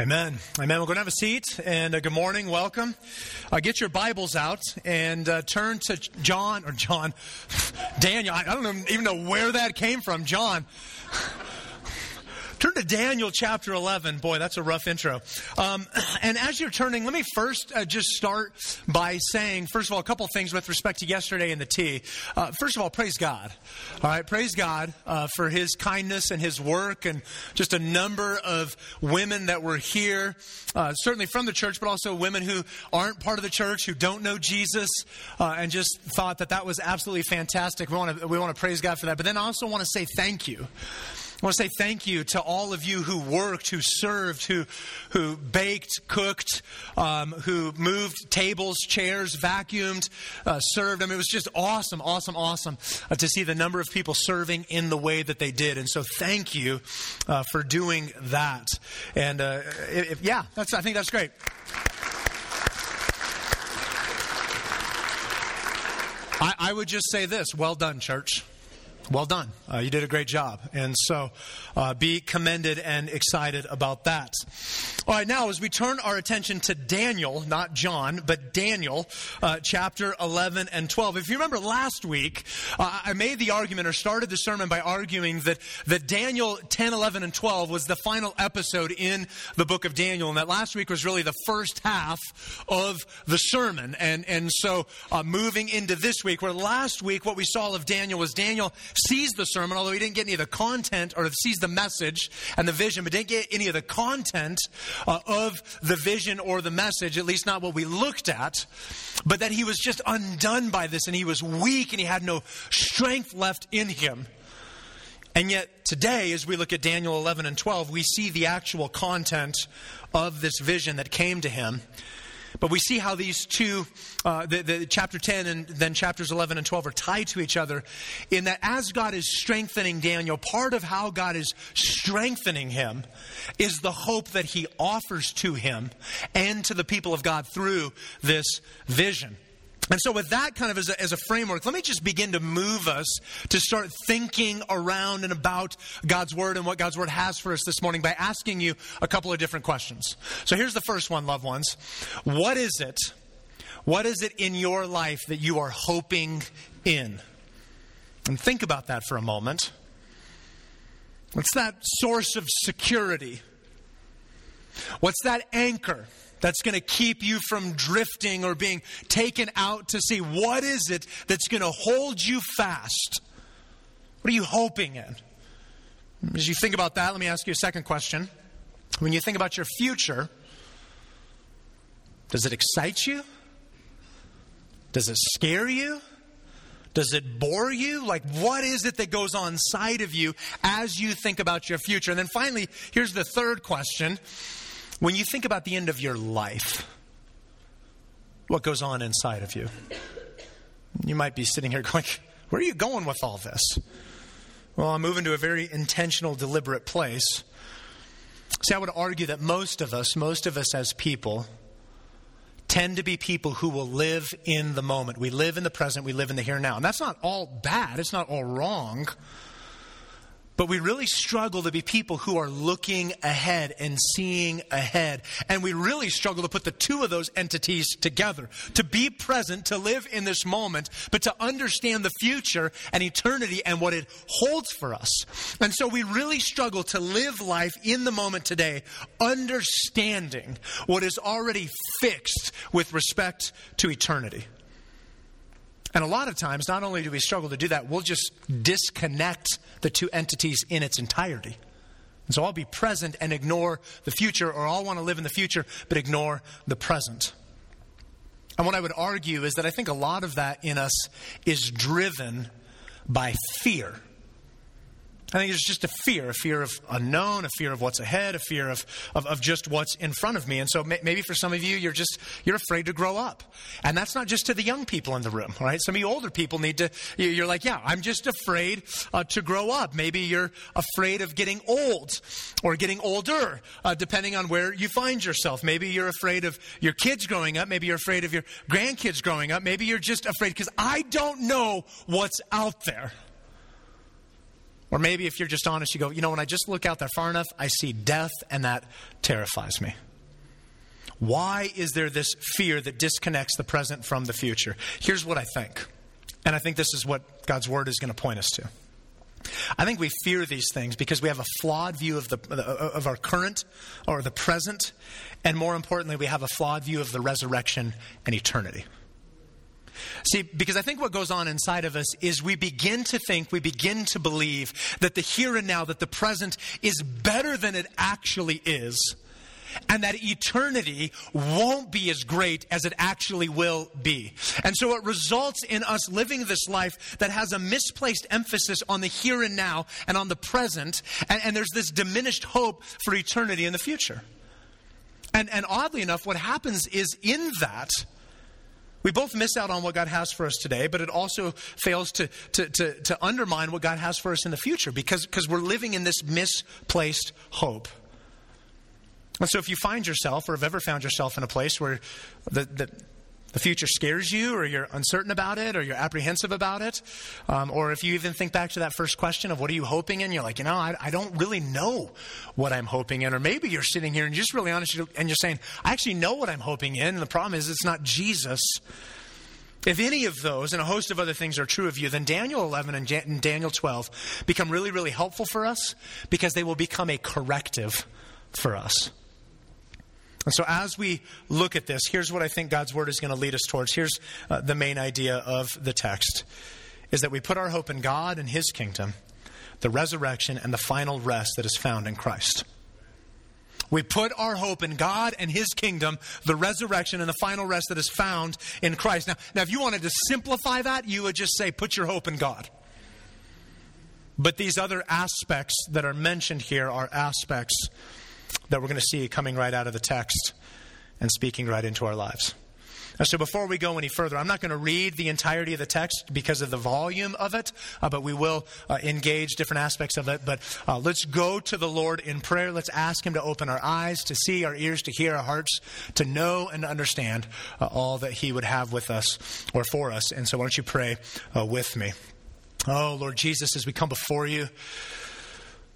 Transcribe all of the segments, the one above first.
Amen. Amen. We're going to have a seat and uh, good morning. Welcome. Uh, get your Bibles out and uh, turn to John or John, Daniel. I, I don't even know where that came from. John. Turn to Daniel chapter 11. Boy, that's a rough intro. Um, and as you're turning, let me first uh, just start by saying, first of all, a couple things with respect to yesterday and the tea. Uh, first of all, praise God. All right, praise God uh, for his kindness and his work and just a number of women that were here, uh, certainly from the church, but also women who aren't part of the church, who don't know Jesus, uh, and just thought that that was absolutely fantastic. We want to we want to praise God for that. But then I also want to say thank you. I want to say thank you to all of you who worked, who served, who, who baked, cooked, um, who moved tables, chairs, vacuumed, uh, served. I mean, it was just awesome, awesome, awesome uh, to see the number of people serving in the way that they did. And so thank you uh, for doing that. And uh, yeah, that's, I think that's great. I, I would just say this well done, church. Well done. Uh, you did a great job. And so uh, be commended and excited about that. All right, now as we turn our attention to Daniel, not John, but Daniel, uh, chapter 11 and 12. If you remember last week, uh, I made the argument or started the sermon by arguing that, that Daniel 10, 11, and 12 was the final episode in the book of Daniel, and that last week was really the first half of the sermon. And, and so uh, moving into this week, where last week what we saw of Daniel was Daniel sees the sermon, although he didn't get any of the content, or sees the message and the vision, but didn't get any of the content uh, of the vision or the message, at least not what we looked at, but that he was just undone by this and he was weak and he had no strength left in him. And yet, today, as we look at Daniel 11 and 12, we see the actual content of this vision that came to him. But we see how these two, uh, the, the, chapter 10 and then chapters 11 and 12 are tied to each other in that as God is strengthening Daniel, part of how God is strengthening him is the hope that he offers to him and to the people of God through this vision. And so, with that kind of as a, as a, framework, let me just begin to move us to start thinking around and about God's Word and what God's Word has for us this morning by asking you a couple of different questions. So, here's the first one, loved ones. What is it? What is it in your life that you are hoping in? And think about that for a moment. What's that source of security? What's that anchor? That's going to keep you from drifting or being taken out to sea? What is it that's going to hold you fast? What are you hoping in? As you think about that, let me ask you a second question. When you think about your future, does it excite you? Does it scare you? Does it bore you? Like, what is it that goes on inside of you as you think about your future? And then finally, here's the third question when you think about the end of your life, what goes on inside of you? You might be sitting here going, Where are you going with all this? Well, I'm moving to a very intentional, deliberate place. See, I would argue that most of us, most of us as people, tend to be people who will live in the moment. We live in the present, we live in the here and now. And that's not all bad, it's not all wrong. But we really struggle to be people who are looking ahead and seeing ahead. And we really struggle to put the two of those entities together. To be present, to live in this moment, but to understand the future and eternity and what it holds for us. And so we really struggle to live life in the moment today, understanding what is already fixed with respect to eternity. And a lot of times, not only do we struggle to do that, we'll just disconnect the two entities in its entirety. And so I'll be present and ignore the future, or I'll want to live in the future but ignore the present. And what I would argue is that I think a lot of that in us is driven by fear. I think it's just a fear, a fear of unknown, a fear of what's ahead, a fear of, of, of just what's in front of me. And so may, maybe for some of you, you're just, you're afraid to grow up. And that's not just to the young people in the room, right? Some of you older people need to, you're like, yeah, I'm just afraid uh, to grow up. Maybe you're afraid of getting old or getting older, uh, depending on where you find yourself. Maybe you're afraid of your kids growing up. Maybe you're afraid of your grandkids growing up. Maybe you're just afraid because I don't know what's out there. Or maybe if you're just honest, you go, you know, when I just look out there far enough, I see death, and that terrifies me. Why is there this fear that disconnects the present from the future? Here's what I think. And I think this is what God's word is going to point us to. I think we fear these things because we have a flawed view of, the, of our current or the present, and more importantly, we have a flawed view of the resurrection and eternity. See, because I think what goes on inside of us is we begin to think, we begin to believe that the here and now, that the present is better than it actually is, and that eternity won't be as great as it actually will be. And so it results in us living this life that has a misplaced emphasis on the here and now and on the present, and, and there's this diminished hope for eternity in the future. And, and oddly enough, what happens is in that, we both miss out on what God has for us today, but it also fails to, to, to, to undermine what God has for us in the future because, because we're living in this misplaced hope. And so if you find yourself or have ever found yourself in a place where the, the, the future scares you or you're uncertain about it or you're apprehensive about it, um, or if you even think back to that first question of what are you hoping in, you're like, you know, I, I don't really know what I'm hoping in. Or maybe you're sitting here and you're just really honest and you're saying, I actually know what I'm hoping in. And the problem is it's not Jesus. If any of those and a host of other things are true of you, then Daniel 11 and Daniel 12 become really, really helpful for us because they will become a corrective for us. And so, as we look at this, here's what I think God's word is going to lead us towards. Here's uh, the main idea of the text is that we put our hope in God and his kingdom, the resurrection, and the final rest that is found in Christ. We put our hope in God and His kingdom, the resurrection, and the final rest that is found in Christ. Now, now, if you wanted to simplify that, you would just say, put your hope in God. But these other aspects that are mentioned here are aspects that we're going to see coming right out of the text and speaking right into our lives. And so, before we go any further, I'm not going to read the entirety of the text because of the volume of it, uh, but we will uh, engage different aspects of it. But uh, let's go to the Lord in prayer. Let's ask Him to open our eyes, to see, our ears, to hear, our hearts, to know and understand uh, all that He would have with us or for us. And so, why don't you pray uh, with me? Oh, Lord Jesus, as we come before you,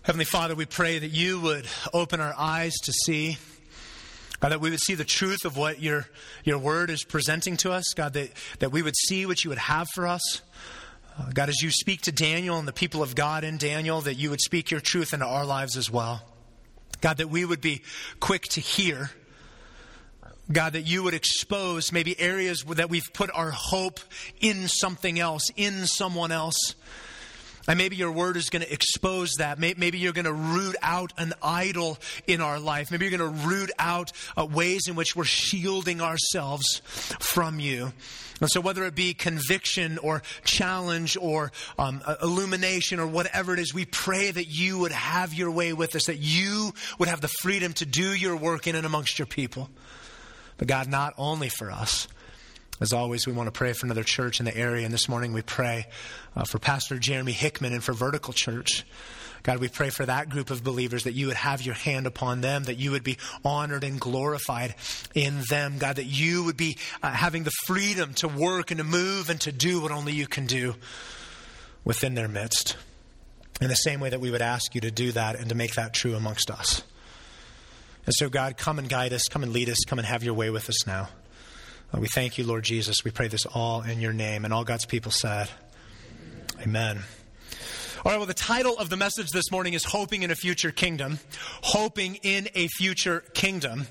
Heavenly Father, we pray that you would open our eyes to see. God, that we would see the truth of what your, your word is presenting to us. God, that, that we would see what you would have for us. Uh, God, as you speak to Daniel and the people of God in Daniel, that you would speak your truth into our lives as well. God, that we would be quick to hear. God, that you would expose maybe areas that we've put our hope in something else, in someone else. And maybe your word is going to expose that. Maybe you're going to root out an idol in our life. Maybe you're going to root out uh, ways in which we're shielding ourselves from you. And so, whether it be conviction or challenge or um, illumination or whatever it is, we pray that you would have your way with us, that you would have the freedom to do your work in and amongst your people. But, God, not only for us, as always, we want to pray for another church in the area. And this morning we pray uh, for Pastor Jeremy Hickman and for Vertical Church. God, we pray for that group of believers that you would have your hand upon them, that you would be honored and glorified in them. God, that you would be uh, having the freedom to work and to move and to do what only you can do within their midst. In the same way that we would ask you to do that and to make that true amongst us. And so, God, come and guide us, come and lead us, come and have your way with us now. Uh, we thank you, Lord Jesus. We pray this all in your name. And all God's people said, Amen. All right, well, the title of the message this morning is Hoping in a Future Kingdom. Hoping in a Future Kingdom.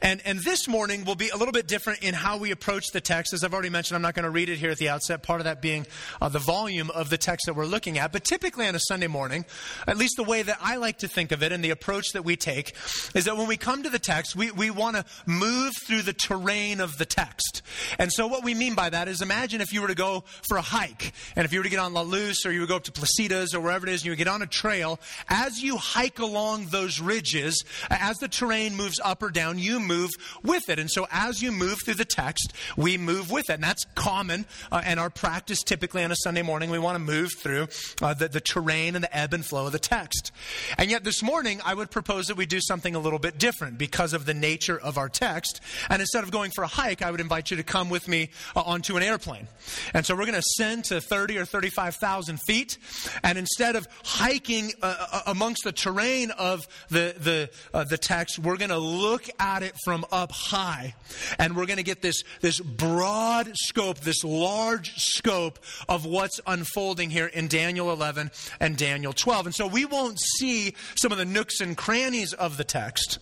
And, and this morning will be a little bit different in how we approach the text. As I've already mentioned, I'm not going to read it here at the outset, part of that being uh, the volume of the text that we're looking at. But typically on a Sunday morning, at least the way that I like to think of it and the approach that we take, is that when we come to the text, we, we want to move through the terrain of the text. And so what we mean by that is imagine if you were to go for a hike, and if you were to get on La Luz or you would go up to Placitas or wherever it is, and you get on a trail, as you hike along those ridges, as the terrain moves up or down, you move with it. And so as you move through the text, we move with it. And that's common uh, our practice typically on a Sunday morning. We want to move through uh, the, the terrain and the ebb and flow of the text. And yet this morning, I would propose that we do something a little bit different because of the nature of our text. And instead of going for a hike, I would invite you to come with me uh, onto an airplane. And so we're going to ascend to 30 or 35,000 feet. And And instead of hiking uh, uh amongst the terrain of the, the, uh, the text, we're going to look at it from up high. And we're going to get this, this broad scope, this large scope of what's unfolding here in Daniel 11 and Daniel 12. And so we won't see some of the nooks and crannies of the text.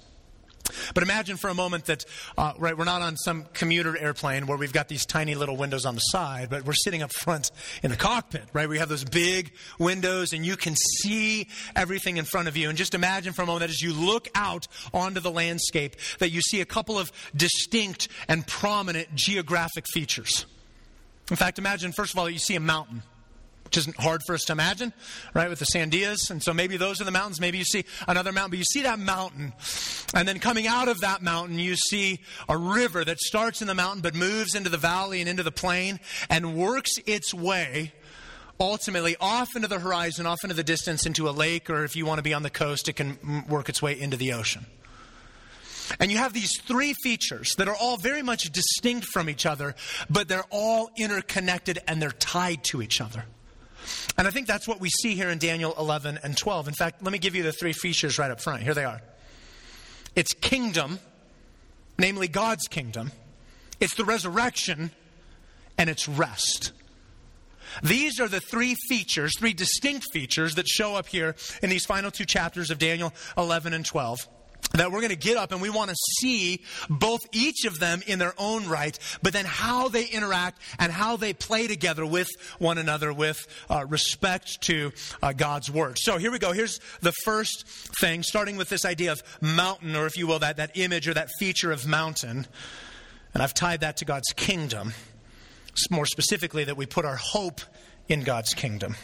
But imagine for a moment that, uh, right, we're not on some commuter airplane where we've got these tiny little windows on the side, but we're sitting up front in the cockpit, right? We have those big windows and you can see everything in front of you. And just imagine for a moment that as you look out onto the landscape, that you see a couple of distinct and prominent geographic features. In fact, imagine, first of all, that you see a mountain which isn't hard for us to imagine, right, with the Sandias. And so maybe those are the mountains. Maybe you see another mountain, but you see that mountain. And then coming out of that mountain, you see a river that starts in the mountain but moves into the valley and into the plain and works its way ultimately off into the horizon, off into the distance, into a lake, or if you want to be on the coast, it can work its way into the ocean. And you have these three features that are all very much distinct from each other, but they're all interconnected and they're tied to each other. And I think that's what we see here in Daniel 11 and 12. In fact, let me give you the three features right up front. Here they are it's kingdom, namely God's kingdom, it's the resurrection, and it's rest. These are the three features, three distinct features that show up here in these final two chapters of Daniel 11 and 12 that we're going to get up and we want to see both each of them in their own right, but then how they interact and how they play together with one another with uh, respect to uh, God's word. So here we go. Here's the first thing, starting with this idea of mountain, or if you will, that, that image or that feature of mountain. And I've tied that to God's kingdom. More specifically, that we put our hope in God's kingdom.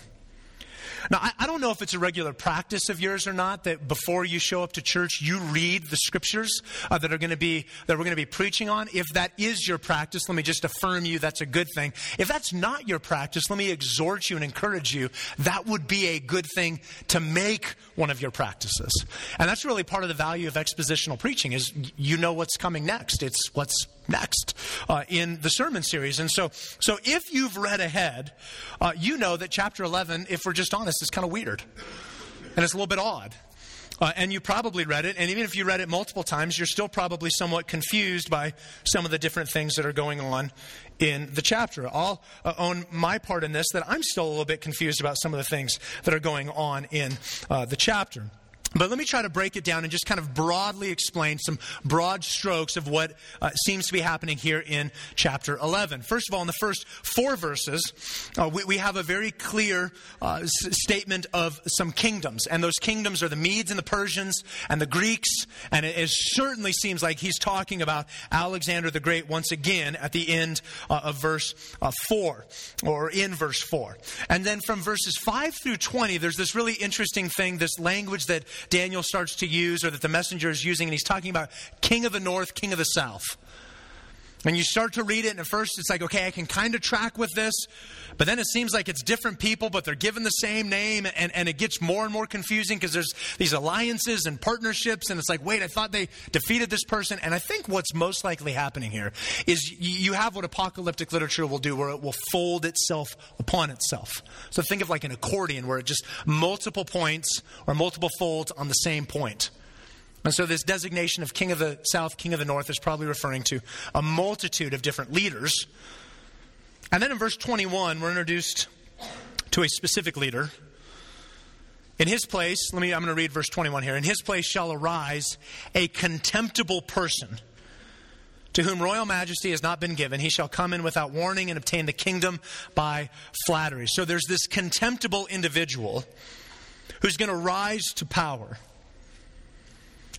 Now, I, I, don't know if it's a regular practice of yours or not that before you show up to church, you read the scriptures uh, that are going to be that we're going to be preaching on. If that is your practice, let me just affirm you that's a good thing. If that's not your practice, let me exhort you and encourage you. That would be a good thing to make one of your practices. And that's really part of the value of expositional preaching is you know what's coming next. It's what's next uh, in the sermon series. And so, so if you've read ahead, uh, you know that chapter 11, if we're just honest, is kind of weird. And it's a little bit odd. Uh, and you probably read it, and even if you read it multiple times, you're still probably somewhat confused by some of the different things that are going on in the chapter. I'll uh, own my part in this that I'm still a little bit confused about some of the things that are going on in uh, the chapter. But let me try to break it down and just kind of broadly explain some broad strokes of what uh, seems to be happening here in chapter 11. First of all, in the first four verses, uh, we, we, have a very clear uh, s- statement of some kingdoms. And those kingdoms are the Medes and the Persians and the Greeks. And it, it certainly seems like he's talking about Alexander the Great once again at the end uh, of verse uh, 4, or in verse 4. And then from verses 5 through 20, there's this really interesting thing, this language that Daniel starts to use or that the messenger is using, and he's talking about king of the north, king of the south. And you start to read it, and at first it's like, okay, I can kind of track with this, but then it seems like it's different people, but they're given the same name, and, and it gets more and more confusing because there's these alliances and partnerships, and it's like, wait, I thought they defeated this person. And I think what's most likely happening here is you have what apocalyptic literature will do, where it will fold itself upon itself. So think of like an accordion, where it just multiple points or multiple folds on the same point. And so, this designation of king of the south, king of the north is probably referring to a multitude of different leaders. And then in verse 21, we're introduced to a specific leader. In his place, let me, I'm going to read verse 21 here. In his place shall arise a contemptible person to whom royal majesty has not been given. He shall come in without warning and obtain the kingdom by flattery. So there's this contemptible individual who's going to rise to power.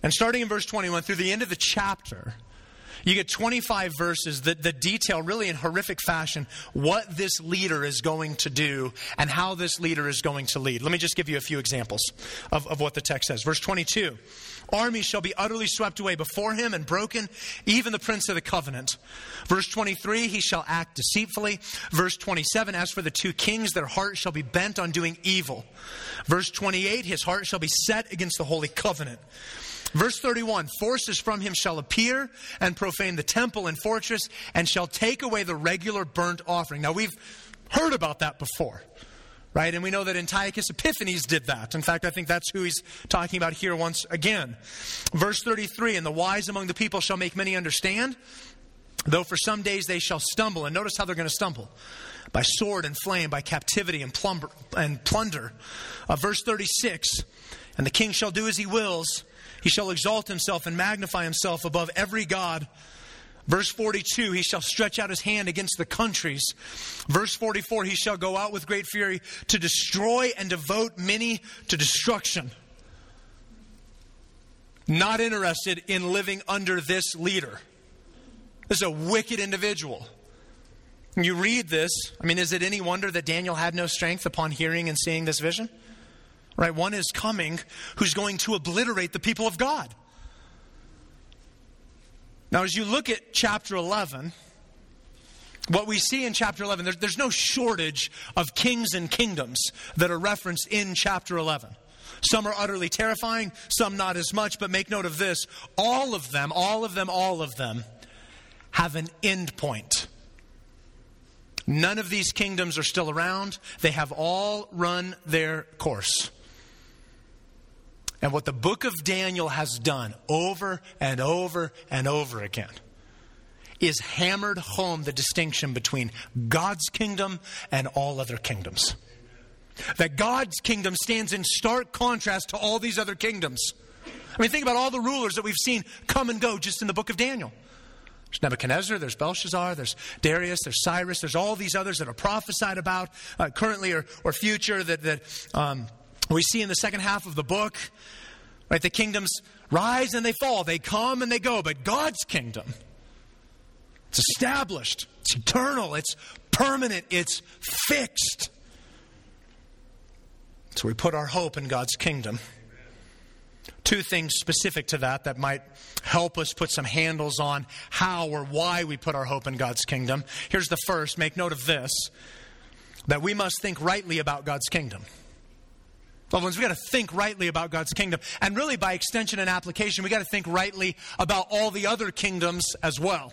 And starting in verse 21 through the end of the chapter, you get 25 verses that, that detail, really in horrific fashion, what this leader is going to do and how this leader is going to lead. Let me just give you a few examples of, of what the text says. Verse 22 Armies shall be utterly swept away before him and broken, even the prince of the covenant. Verse 23 He shall act deceitfully. Verse 27 As for the two kings, their heart shall be bent on doing evil. Verse 28 His heart shall be set against the holy covenant. Verse 31 Forces from him shall appear and profane the temple and fortress and shall take away the regular burnt offering. Now we've heard about that before. right? And we know that Antiochus Epiphanes did that. In fact, I think that's who he's talking about here once again. Verse 33 And the wise among the people shall make many understand, though for some days they shall stumble. And notice how they're going to stumble by sword and flame, by captivity and, plumber, and plunder. Uh, verse 36 And the king shall do as he wills, he shall exalt himself and magnify himself above every God Verse 42, he shall stretch out his hand against the countries. Verse 44, he shall go out with great fury to destroy and devote many to destruction. Not interested in living under this leader. This is a wicked individual. You read this, I mean, is it any wonder that Daniel had no strength upon hearing and seeing this vision? Right? One is coming who's going to obliterate the people of God. Now, as you look at chapter 11, what we see in chapter 11, there's, there's no shortage of kings and kingdoms that are referenced in chapter 11. Some are utterly terrifying, some not as much, but make note of this all of them, all of them, all of them have an end point. None of these kingdoms are still around. They have all run their course. And what the book of Daniel has done over and over and over again is hammered home the distinction between God's kingdom and all other kingdoms. That God's kingdom stands in stark contrast to all these other kingdoms. I mean, think about all the rulers that we've seen come and go just in the book of Daniel. There's Nebuchadnezzar, there's Belshazzar, there's Darius, there's Cyrus, there's all these others that are prophesied about uh, currently or, or future that, that um, we see in the second half of the book. Right? The kingdoms rise and they fall, they come and they go, but God's kingdom, it's established, it's eternal, it's permanent, it's fixed. So we put our hope in God's kingdom. Two things specific to that that might help us put some handles on how or why we put our hope in God's kingdom. Here's the first make note of this that we must think rightly about God's kingdom. Loved ones, we got to think rightly about God's kingdom. And really, by extension and application, we got to think rightly about all the other kingdoms as well.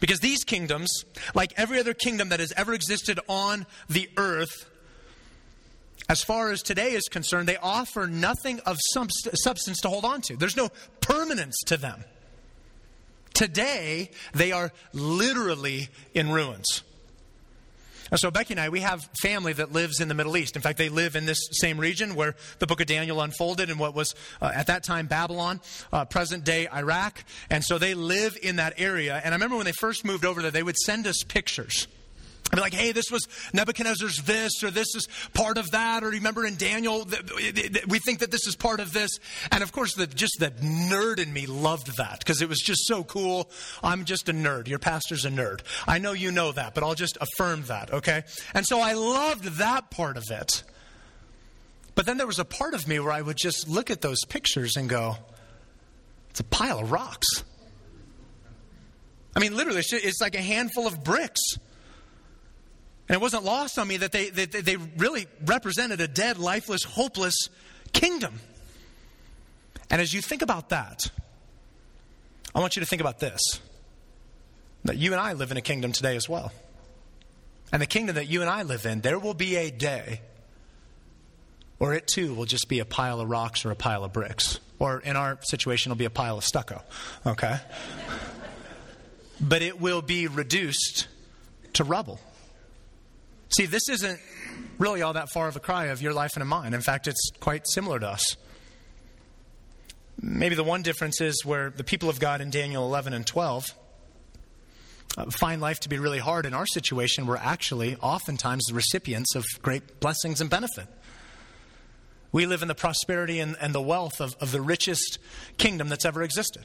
Because these kingdoms, like every other kingdom that has ever existed on the earth, as far as today is concerned, they offer nothing of substance to hold on to. There's no permanence to them. Today, they are literally in ruins. And so Becky and I, we have family that lives in the Middle East. In fact, they live in this same region where the book of Daniel unfolded in what was uh, at that time Babylon, uh, present day Iraq. And so they live in that area. And I remember when they first moved over there, they would send us pictures Be like, hey, this was Nebuchadnezzar's this, or this is part of that, or remember in Daniel, we think that this is part of this. And of course, the, just the nerd in me loved that because it was just so cool. I'm just a nerd. Your pastor's a nerd. I know you know that, but I'll just affirm that, okay? And so I loved that part of it. But then there was a part of me where I would just look at those pictures and go, it's a pile of rocks. I mean, literally, it's like a handful of bricks. And it wasn't lost on me that they, that they really represented a dead, lifeless, hopeless kingdom. And as you think about that, I want you to think about this that you and I live in a kingdom today as well. And the kingdom that you and I live in, there will be a day where it too will just be a pile of rocks or a pile of bricks. Or in our situation, it'll be a pile of stucco. Okay? but it will be reduced to rubble. See, this isn't really all that far of a cry of your life and of mine. In fact, it's quite similar to us. Maybe the one difference is where the people of God in Daniel 11 and 12 uh, find life to be really hard. In our situation, we're actually oftentimes the recipients of great blessings and benefit. We live in the prosperity and, and the wealth of, of the richest kingdom that's ever existed.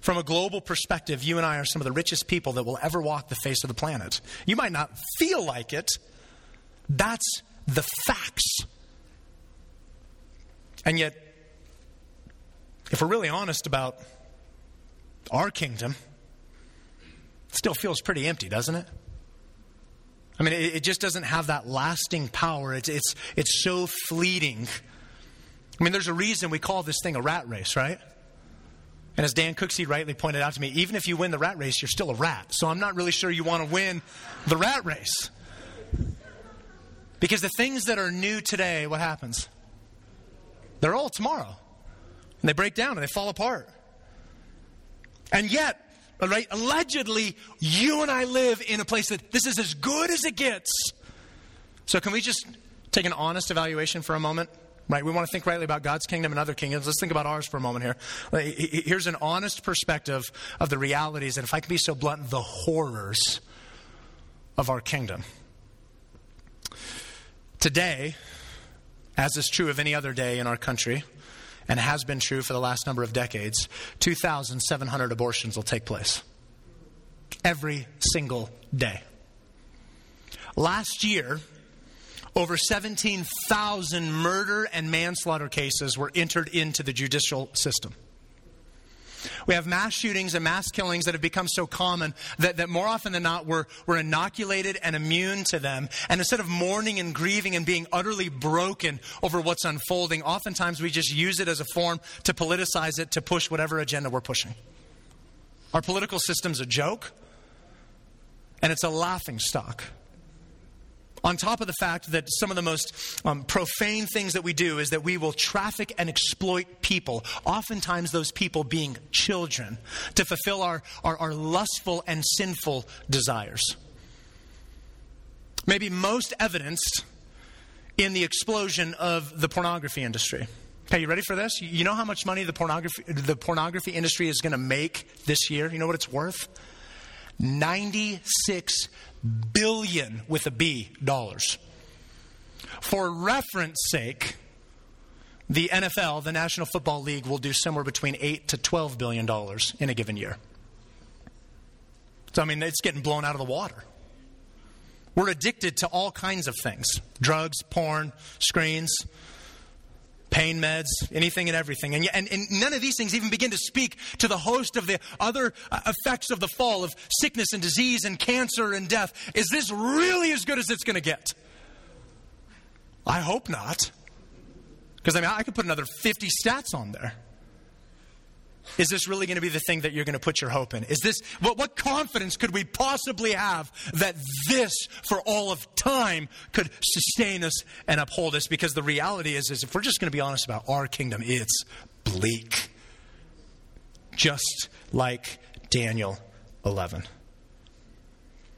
From a global perspective, you and I are some of the richest people that will ever walk the face of the planet. You might not feel like it, that's the facts. And yet, if we're really honest about our kingdom, it still feels pretty empty, doesn't it? I mean, it, just doesn't have that lasting power. It's, it's, it's so fleeting. I mean, there's a reason we call this thing a rat race, right? And as Dan Cooksey rightly pointed out to me, even if you win the rat race, you're still a rat. So I'm not really sure you want to win the rat race. Because the things that are new today, what happens? They're old tomorrow. And they break down and they fall apart. And yet, right, allegedly, you and I live in a place that this is as good as it gets. So, can we just take an honest evaluation for a moment? Right, we want to think rightly about God's kingdom and other kingdoms. Let's think about ours for a moment here. Here's an honest perspective of the realities, and if I can be so blunt, the horrors of our kingdom. Today, as is true of any other day in our country, and has been true for the last number of decades, 2,700 abortions will take place. Every single day. Last year, over 17,000 murder and manslaughter cases were entered into the judicial system. We have mass shootings and mass killings that have become so common that, that more often than not we're, we're inoculated and immune to them. And instead of mourning and grieving and being utterly broken over what's unfolding, oftentimes we just use it as a form to politicize it, to push whatever agenda we're pushing. Our political system's a joke, and it's a laughing stock on top of the fact that some of the most um, profane things that we do is that we will traffic and exploit people, oftentimes those people being children, to fulfill our, our, our lustful and sinful desires. Maybe most evidenced in the explosion of the pornography industry. Okay, you ready for this? You know how much money the pornography, the pornography industry is going to make this year? You know what it's worth? 96 billion with a B dollars. For reference sake, the NFL, the National Football League, will do somewhere between 8 to 12 billion dollars in a given year. So, I mean, it's getting blown out of the water. We're addicted to all kinds of things drugs, porn, screens, pain meds, anything and everything. And, and, and, none of these things even begin to speak to the host of the other uh, effects of the fall of sickness and disease and cancer and death. Is this really as good as it's going to get? I hope not. Because I mean, I could put another 50 stats on there. Is this really going to be the thing that you're going to put your hope in? Is this what, what confidence could we possibly have that this, for all of time, could sustain us and uphold us? Because the reality is, is if we're just going to be honest about our kingdom, it's bleak. Just like Daniel 11.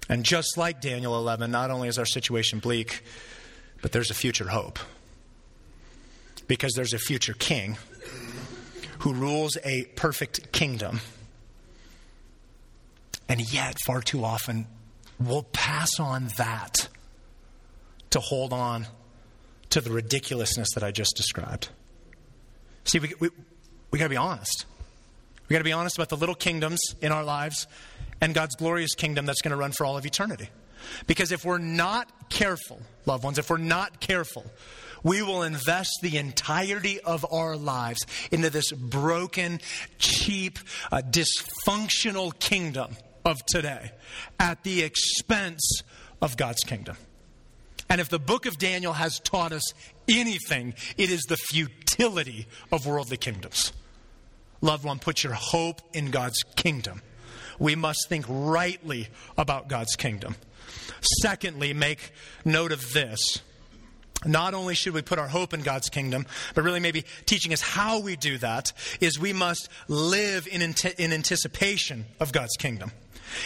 And just like Daniel 11, not only is our situation bleak, but there's a future hope. Because there's a future king who rules a perfect kingdom. And yet, far too often, we'll pass on that to hold on to the ridiculousness that I just described. See, we, we, we got to be honest. We got to be honest about the little kingdoms in our lives and God's glorious kingdom that's going to run for all of eternity. Because if we're not careful, loved ones, if we're not careful, we will invest the entirety of our lives into this broken, cheap, uh, dysfunctional kingdom of today at the expense of God's kingdom. And if the book of Daniel has taught us anything, it is the futility of worldly kingdoms. Loved one, put your hope in God's kingdom. We must think rightly about God's kingdom. Secondly, make note of this not only should we put our hope in God's kingdom, but really maybe teaching us how we do that is we must live in, in anticipation of God's kingdom.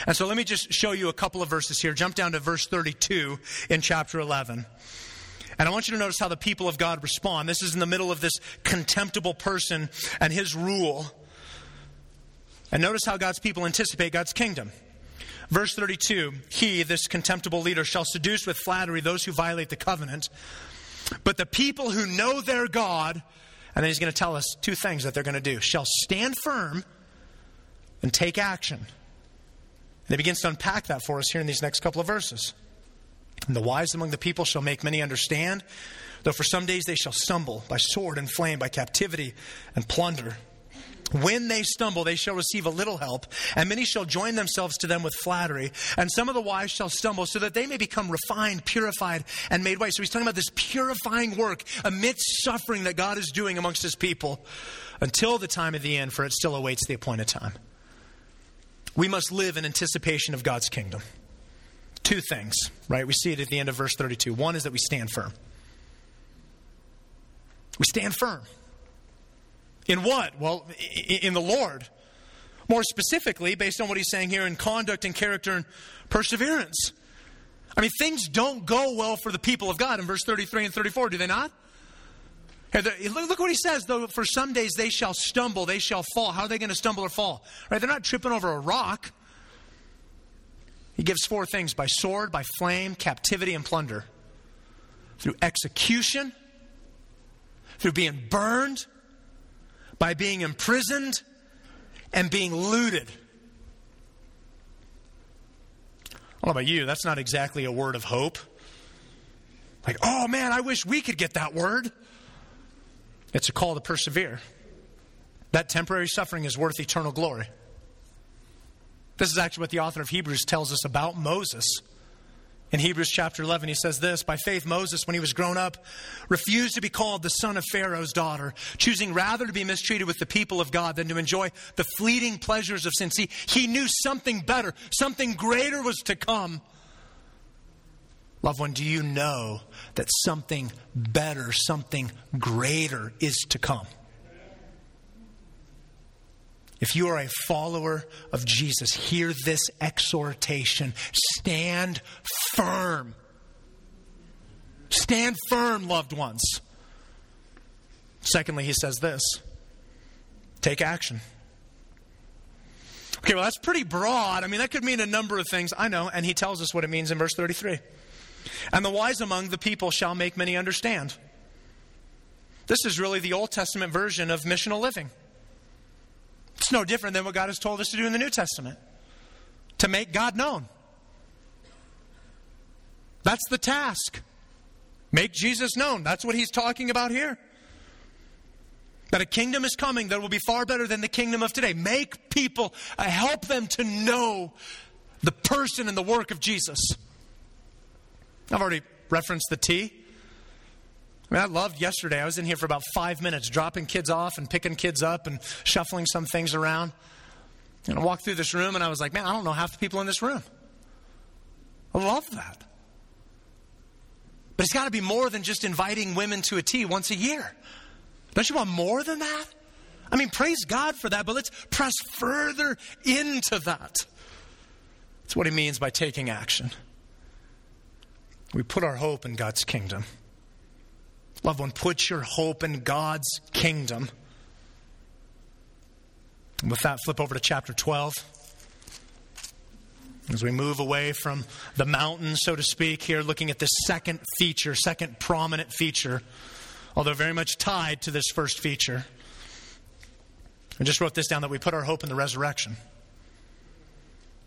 And so let me just show you a couple of verses here. Jump down to verse 32 in chapter 11. And I want you to notice how the people of God respond. This is in the middle of this contemptible person and his rule. And notice how God's people anticipate God's kingdom. Verse 32 He, this contemptible leader, shall seduce with flattery those who violate the covenant. But the people who know their God, and then he's going to tell us two things that they're going to do, shall stand firm and take action. And he begins to unpack that for us here in these next couple of verses. And the wise among the people shall make many understand, though for some days they shall stumble by sword and flame, by captivity and plunder. When they stumble, they shall receive a little help, and many shall join themselves to them with flattery. And some of the wise shall stumble, so that they may become refined, purified, and made white. So he's talking about this purifying work amidst suffering that God is doing amongst his people until the time of the end, for it still awaits the appointed time. We must live in anticipation of God's kingdom. two things, right? We see it at the end of verse 32. One is that we stand firm. We stand firm. In what? Well, in the Lord. More specifically, based on what he's saying here in conduct and character and perseverance. I mean, things don't go well for the people of God in verse 33 and 34, do they not? Look what he says, though, for some days they shall stumble, they shall fall. How are they going to stumble or fall? Right? They're not tripping over a rock. He gives four things by sword, by flame, captivity, and plunder. Through execution, through being burned, by being imprisoned, and being looted. I don't know about you, that's not exactly a word of hope. Like, oh man, I wish we could get that word. It's a call to persevere. That temporary suffering is worth eternal glory. This is actually what the author of Hebrews tells us about Moses. In Hebrews chapter 11, he says this By faith, Moses, when he was grown up, refused to be called the son of Pharaoh's daughter, choosing rather to be mistreated with the people of God than to enjoy the fleeting pleasures of sin. See, he knew something better, something greater was to come. Loved one, do you know that something better, something greater is to come? If you are a follower of Jesus, hear this exhortation stand firm. Stand firm, loved ones. Secondly, he says this take action. Okay, well, that's pretty broad. I mean, that could mean a number of things. I know, and he tells us what it means in verse 33. And the wise among the people shall make many understand. This is really the Old Testament version of missional living. It's no different than what God has told us to do in the New Testament to make God known. That's the task. Make Jesus known. That's what he's talking about here. That a kingdom is coming that will be far better than the kingdom of today. Make people, uh, help them to know the person and the work of Jesus. I've already referenced the T. I mean, I loved yesterday. I was in here for about five minutes, dropping kids off and picking kids up and shuffling some things around. And I walked through this room and I was like, man, I don't know half the people in this room. I love that. But it's got to be more than just inviting women to a tea once a year. Don't you want more than that? I mean, praise God for that, but let's press further into that. That's what he means by taking action. We put our hope in God's kingdom. Loved one, put your hope in God's kingdom. And with that, flip over to chapter 12. As we move away from the mountain, so to speak, here, looking at this second feature, second prominent feature, although very much tied to this first feature. I just wrote this down that we put our hope in the resurrection.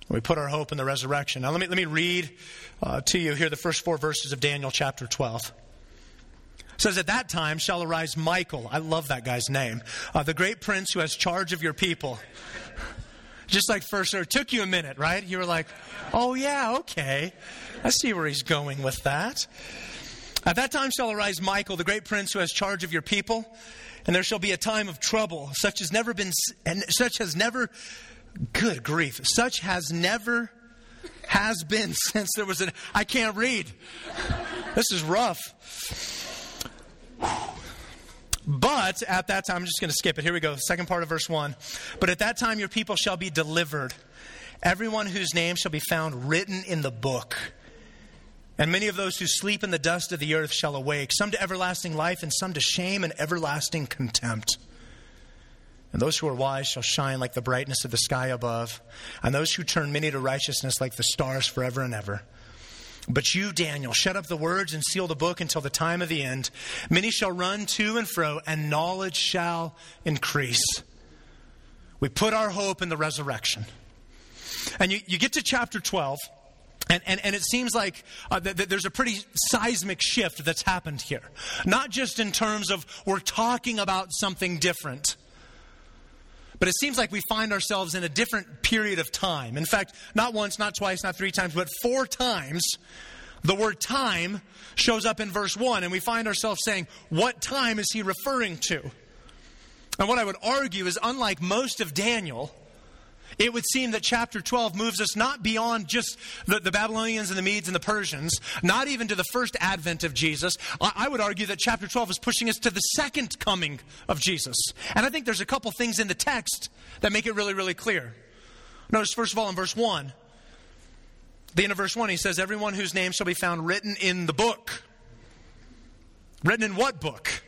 We put our hope in the resurrection. Now, let me, let me read uh, to you here the first four verses of Daniel chapter 12 says, At that time shall arise Michael. I love that guy's name. Uh, the great prince who has charge of your people. Just like first, it took you a minute, right? You were like, oh, yeah, okay. I see where he's going with that. At that time shall arise Michael, the great prince who has charge of your people, and there shall be a time of trouble, such has never been, and such has never, good grief, such has never, has been since there was an, I can't read. This is rough. But at that time, I'm just going to skip it. Here we go. Second part of verse 1. But at that time, your people shall be delivered, everyone whose name shall be found written in the book. And many of those who sleep in the dust of the earth shall awake, some to everlasting life, and some to shame and everlasting contempt. And those who are wise shall shine like the brightness of the sky above, and those who turn many to righteousness like the stars forever and ever. But you, Daniel, shut up the words and seal the book until the time of the end. Many shall run to and fro, and knowledge shall increase. We put our hope in the resurrection. And you, you get to chapter 12, and, and, and it seems like uh, th- th- there's a pretty seismic shift that's happened here. Not just in terms of we're talking about something different but it seems like we find ourselves in a different period of time. In fact, not once, not twice, not three times, but four times, the word time shows up in verse 1, and we find ourselves saying, What time is he referring to? And what I would argue is, unlike most of Daniel, it would seem that chapter 12 moves us not beyond just the, the, Babylonians and the Medes and the Persians, not even to the first advent of Jesus. I, I, would argue that chapter 12 is pushing us to the second coming of Jesus. And I think there's a couple things in the text that make it really, really clear. Notice, first of all, in verse 1, the end of verse 1, he says, Everyone whose name shall be found written in the book. Written in what book?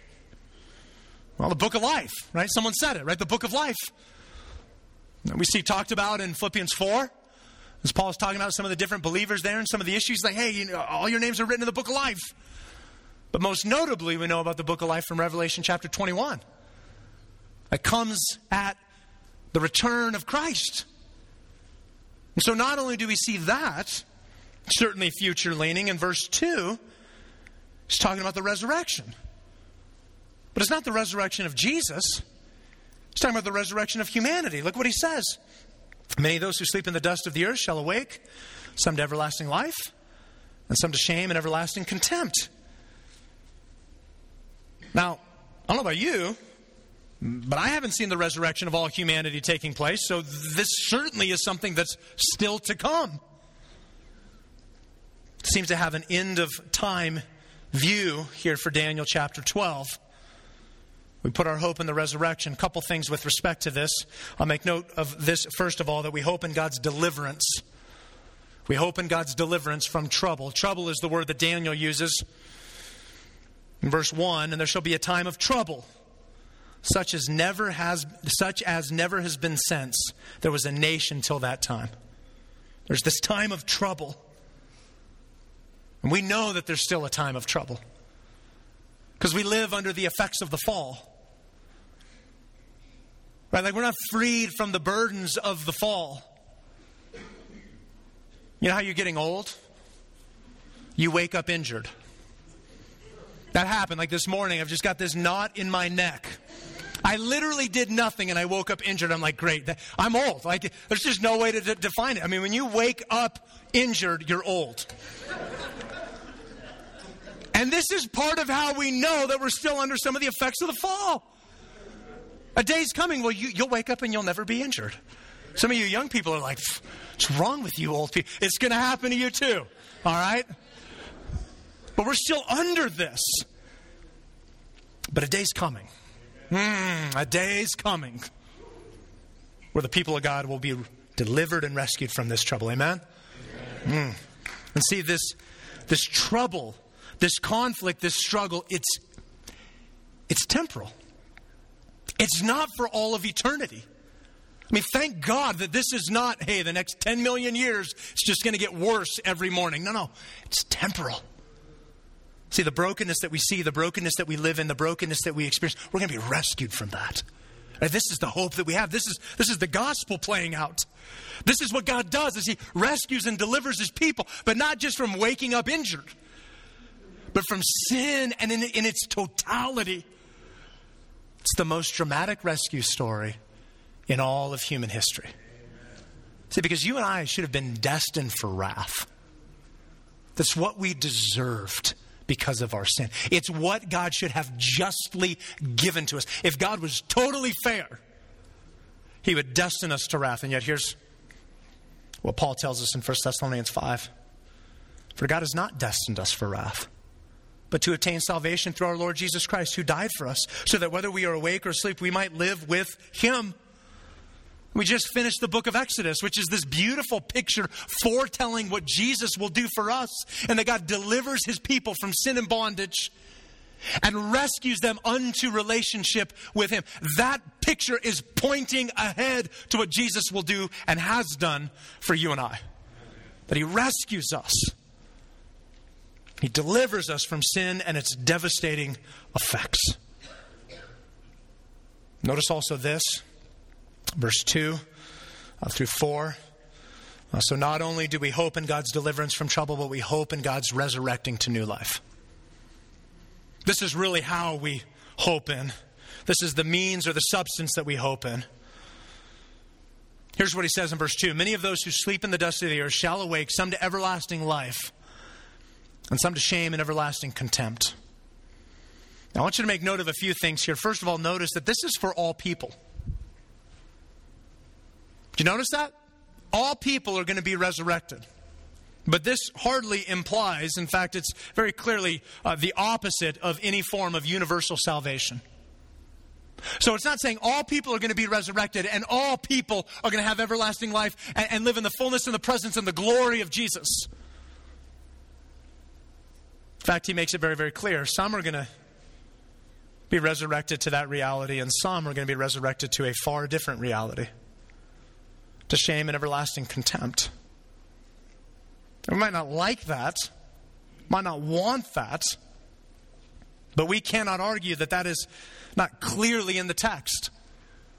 Well, the book of life, right? Someone said it, right? The book of life. We see talked about in Philippians 4, as Paul is talking about some of the different believers there and some of the issues, like, hey, you know, all your names are written in the book of life. But most notably, we know about the book of life from Revelation chapter 21. That comes at the return of Christ. And so not only do we see that, certainly future leaning in verse 2, he's talking about the resurrection. But it's not the resurrection of Jesus. He's talking about the resurrection of humanity. Look what he says. Many of those who sleep in the dust of the earth shall awake, some to everlasting life, and some to shame and everlasting contempt. Now, I don't know about you, but I haven't seen the resurrection of all humanity taking place, so this certainly is something that's still to come. It seems to have an end of time view here for Daniel chapter 12. We put our hope in the resurrection. A couple things with respect to this. I'll make note of this, first of all, that we hope in God's deliverance. We hope in God's deliverance from trouble. Trouble is the word that Daniel uses in verse 1 and there shall be a time of trouble such as never has such as never has been since there was a nation till that time there's this time of trouble and we know that there's still a time of trouble because we live under the effects of the fall right like we're not freed from the burdens of the fall you know how you're getting old you wake up injured that happened like this morning i've just got this knot in my neck I literally did nothing and I woke up injured. I'm like, great. I'm old. Like, there's just no way to d- define it. I mean, when you wake up injured, you're old. and this is part of how we know that we're still under some of the effects of the fall. A day's coming, well, you, you'll wake up and you'll never be injured. Some of you young people are like, what's wrong with you, old people? It's going to happen to you too. All right? But we're still under this. But a day's coming Mm, a day's coming where the people of God will be delivered and rescued from this trouble. Amen? Mm. And see, this, this trouble, this conflict, this struggle, it's, it's temporal. It's not for all of eternity. I mean, thank God that this is not, hey, the next 10 million years, it's just going to get worse every morning. No, no, it's temporal. See, the brokenness that we see, the brokenness that we live in, the brokenness that we experience, we're going to be rescued from that. Right? This is the hope that we have. This is, this is the gospel playing out. This is what God does is he rescues and delivers his people, but not just from waking up injured, but from sin and in, in its totality. It's the most dramatic rescue story in all of human history. See, because you and I should have been destined for wrath. That's what we deserved because of our sin. It's what God should have justly given to us. If God was totally fair, he would destine us to wrath. And yet, here's what Paul tells us in 1 Thessalonians 5 For God has not destined us for wrath, but to attain salvation through our Lord Jesus Christ, who died for us, so that whether we are awake or asleep, we might live with him. We just finished the book of Exodus, which is this beautiful picture foretelling what Jesus will do for us and that God delivers his people from sin and bondage and rescues them unto relationship with him. That picture is pointing ahead to what Jesus will do and has done for you and I. That he rescues us. He delivers us from sin and its devastating effects. Notice also this verse 2 uh, through 4. Uh, so, not only do we hope in God's deliverance from trouble, but we hope in God's resurrecting to new life. This is really how we hope in. This is the means or the substance that we hope in. Here's what he says in verse 2 Many of those who sleep in the dust of the earth shall awake, some to everlasting life, and some to shame and everlasting contempt. Now, I want you to make note of a few things here. First of all, notice that this is for all people. Do you notice that? All people are going to be resurrected. But this hardly implies, in fact, it's very clearly uh, the opposite of any form of universal salvation. So it's not saying all people are going to be resurrected and all people are going to have everlasting life and, and live in the fullness and the presence and the glory of Jesus. In fact, he makes it very, very clear. Some are going to be resurrected to that reality, and some are going to be resurrected to a far different reality to shame and everlasting contempt. We might not like that, might not want that, but we cannot argue that that is not clearly in the text.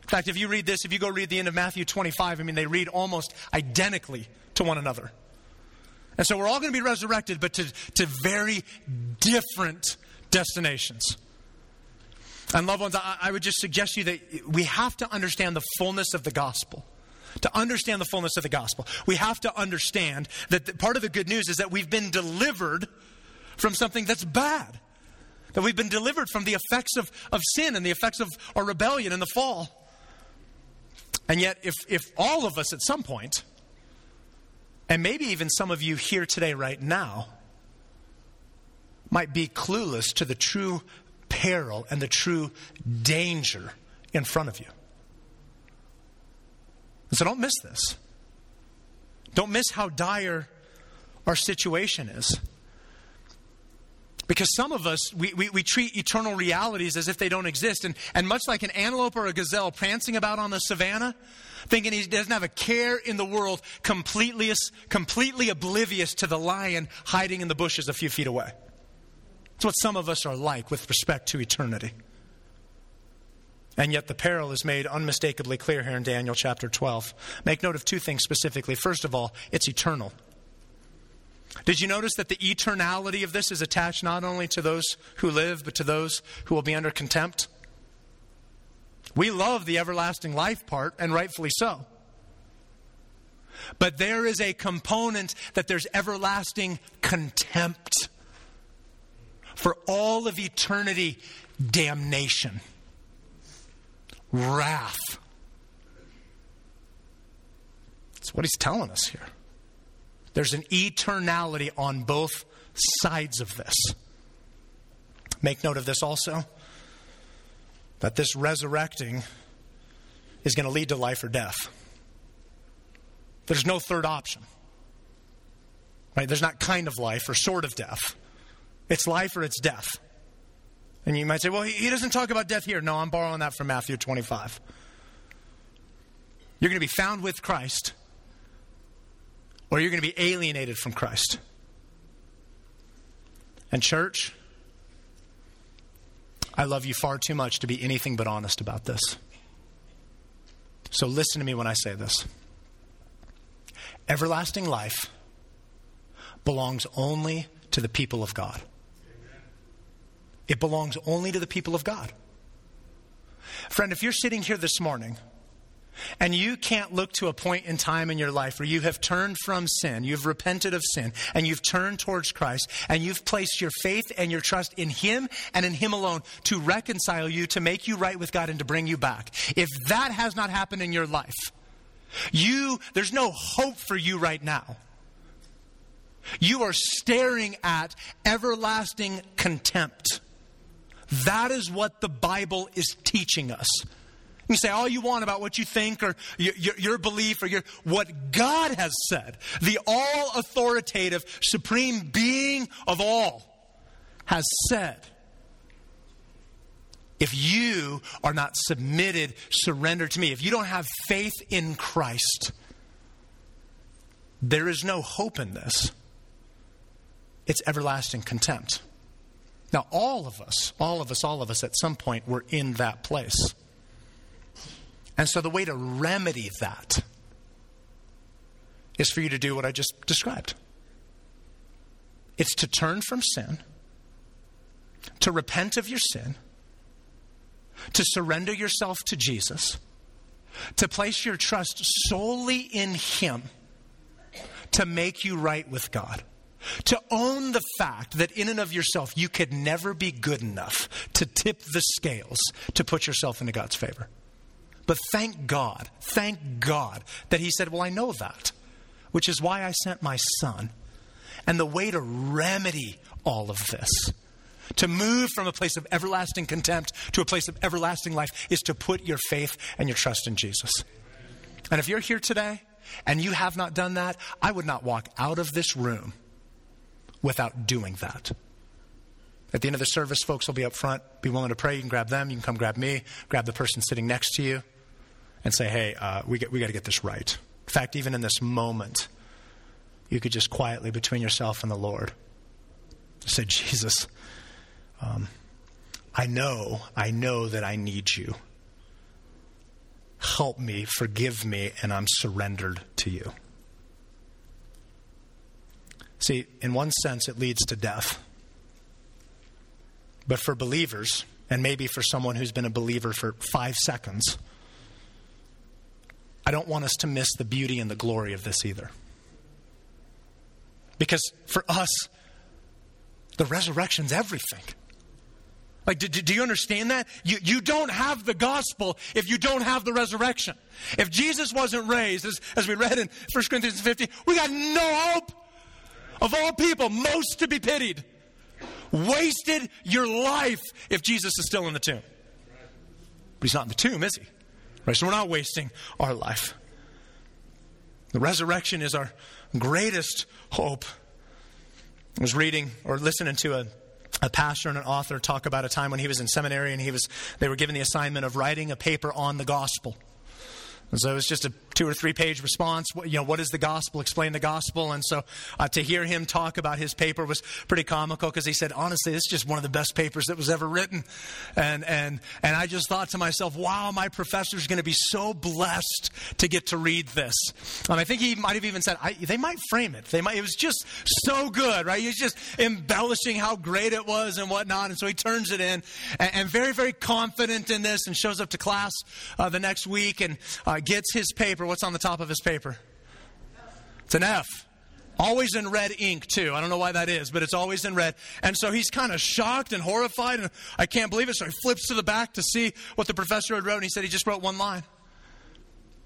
In fact, if you read this, if you go read the end of Matthew 25, I mean, they read almost identically to one another. And so we're all going to be resurrected, but to, to very different destinations. And loved ones, I, I would just suggest to you that we have to understand the fullness of the gospel. To understand the fullness of the gospel, we have to understand that the, part of the good news is that we've been delivered from something that's bad. That we've been delivered from the effects of, of sin and the effects of our rebellion and the fall. And yet, if, if all of us at some point, and maybe even some of you here today, right now, might be clueless to the true peril and the true danger in front of you. So don't miss this. Don't miss how dire our situation is. Because some of us, we, we, we, treat eternal realities as if they don't exist. And, and much like an antelope or a gazelle prancing about on the savannah, thinking he doesn't have a care in the world, completely, completely oblivious to the lion hiding in the bushes a few feet away. That's what some of us are like with respect to eternity. And yet the peril is made unmistakably clear here in Daniel chapter 12. Make note of two things specifically. First of all, it's eternal. Did you notice that the eternality of this is attached not only to those who live, but to those who will be under contempt? We love the everlasting life part, and rightfully so. But there is a component that there's everlasting contempt for all of eternity, damnation, wrath. That's what he's telling us here. There's an eternality on both sides of this. Make note of this also that this resurrecting is going to lead to life or death. There's no third option. Right? There's not kind of life or sort of death. It's life or it's death. And you might say, well, he doesn't talk about death here. No, I'm borrowing that from Matthew 25. You're going to be found with Christ or you're going to be alienated from Christ. And, church, I love you far too much to be anything but honest about this. So, listen to me when I say this. Everlasting life belongs only to the people of God. It belongs only to the people of God. Friend, if you're sitting here this morning and you can't look to a point in time in your life where you have turned from sin, you've repented of sin, and you've turned towards Christ, and you've placed your faith and your trust in Him and in Him alone to reconcile you, to make you right with God, and to bring you back. If that has not happened in your life, you, there's no hope for you right now. You are staring at everlasting contempt. That is what the Bible is teaching us. You say all you want about what you think or your, your, your, belief or your, what God has said. The all authoritative, supreme being of all has said. If you are not submitted, surrendered to me, if you don't have faith in Christ, there is no hope in this. It's everlasting contempt. Now, all of us, all of us, all of us at some point were in that place. And so the way to remedy that is for you to do what I just described it's to turn from sin, to repent of your sin, to surrender yourself to Jesus, to place your trust solely in Him to make you right with God. To own the fact that in and of yourself you could never be good enough to tip the scales to put yourself into God's favor. But thank God, thank God that He said, Well, I know that, which is why I sent my Son. And the way to remedy all of this, to move from a place of everlasting contempt to a place of everlasting life, is to put your faith and your trust in Jesus. And if you're here today and you have not done that, I would not walk out of this room without doing that. At the end of the service, folks will be up front, be willing to pray. You can grab them, you can come grab me, grab the person sitting next to you, and say, hey, uh, we, get, we got to get this right. In fact, even in this moment, you could just quietly, between yourself and the Lord, say, Jesus, um, I know, I know that I need you. Help me, forgive me, and I'm surrendered to you. See, in one sense, it leads to death. But for believers, and maybe for someone who's been a believer for five seconds, I don't want us to miss the beauty and the glory of this either. Because for us, the resurrection's everything. Like, do, do, you understand that? You, you don't have the gospel if you don't have the resurrection. If Jesus wasn't raised, as, as we read in 1 Corinthians 15, we got no hope. Of all people, most to be pitied. Wasted your life if Jesus is still in the tomb. But he's not in the tomb, is he? Right, so we're not wasting our life. The resurrection is our greatest hope. I was reading or listening to a, a pastor and an author talk about a time when he was in seminary and he was they were given the assignment of writing a paper on the gospel. And so it was just a two or three page response. What, You know, what is the gospel? Explain the gospel. And so uh, to hear him talk about his paper was pretty comical because he said, honestly, this is just one of the best papers that was ever written. And, and, and I just thought to myself, wow, my professor is going to be so blessed to get to read this. And I think he might have even said, they might frame it. They might, it was just so good, right? He was just embellishing how great it was and whatnot. And so he turns it in and, and very, very confident in this and shows up to class uh, the next week and uh, gets his paper. What's on the top of his paper? It's an F. Always in red ink, too. I don't know why that is, but it's always in red. And so he's kind of shocked and horrified, and I can't believe it. So he flips to the back to see what the professor had wrote, and he said he just wrote one line.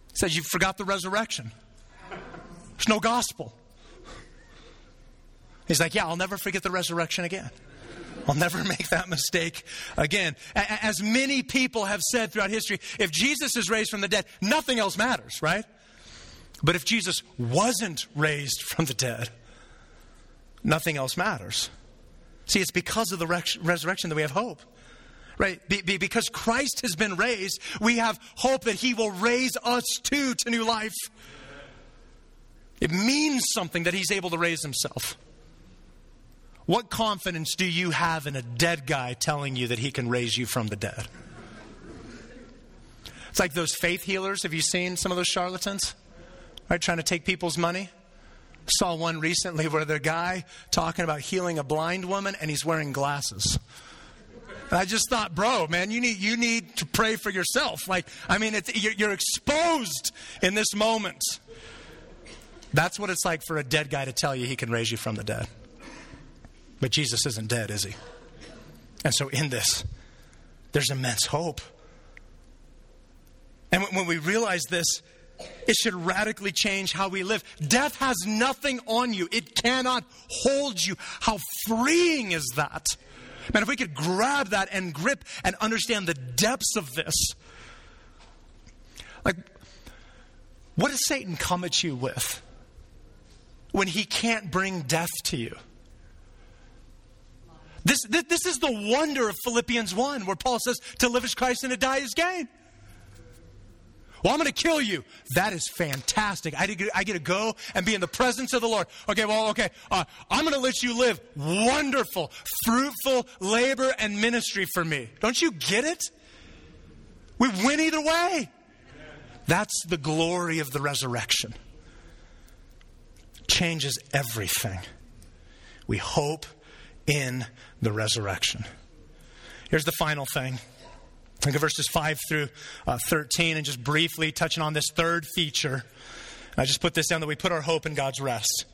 He said, You forgot the resurrection. There's no gospel. He's like, Yeah, I'll never forget the resurrection again. I'll never make that mistake again. As many people have said throughout history, if Jesus is raised from the dead, nothing else matters, right? But if Jesus wasn't raised from the dead, nothing else matters. See, it's because of the resurrection that we have hope. Right? Be, be, because Christ has been raised, we have hope that He will raise us too to new life. It means something that He's able to raise Himself. What confidence do you have in a dead guy telling you that he can raise you from the dead? It's like those faith healers. Have you seen some of those charlatans? Right, trying to take people's money. Saw one recently where the guy talking about healing a blind woman and he's wearing glasses. And I just thought, bro, man, you need you need to pray for yourself. Like, I mean, you're, you're exposed in this moment. That's what it's like for a dead guy to tell you he can raise you from the dead. But Jesus isn't dead, is he? And so in this, there's immense hope. And when we realize this, it should radically change how we live. Death has nothing on you, it cannot hold you. How freeing is that? Man, if we could grab that and grip and understand the depths of this. Like, what does Satan come at you with when he can't bring death to you? This, this, this is the wonder of Philippians 1, where Paul says, to live is Christ and to die is gain. Well, I'm going to kill you. That is fantastic. I get, I get to go and be in the presence of the Lord. Okay, well, okay. Uh, I'm going to let you live wonderful, fruitful labor and ministry for me. Don't you get it? We win either way. That's the glory of the resurrection. Changes everything. We hope in the resurrection. Here's the final thing. Look at verses 5 through uh, 13 and just briefly touching on this third feature I just put this down that we put our hope in God's rest.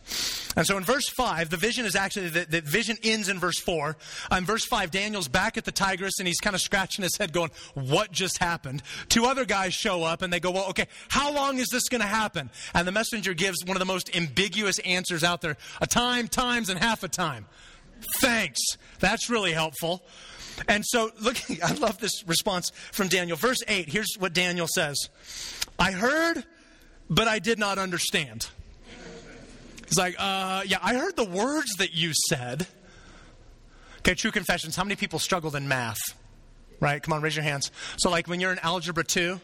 And so in verse 5, the vision is actually, the, the vision ends in verse 4. Uh, in verse 5, Daniel's back at the Tigris and he's kind of scratching his head going, What just happened? Two other guys show up and they go, Well, okay, how long is this going to happen? And the messenger gives one of the most ambiguous answers out there a time, times, and half a time. Thanks. That's really helpful. And so, look, I love this response from Daniel. Verse 8, here's what Daniel says I heard, but I did not understand. He's like, uh, yeah, I heard the words that you said. Okay, true confessions. How many people struggled in math? Right? Come on, raise your hands. So, like when you're in Algebra 2,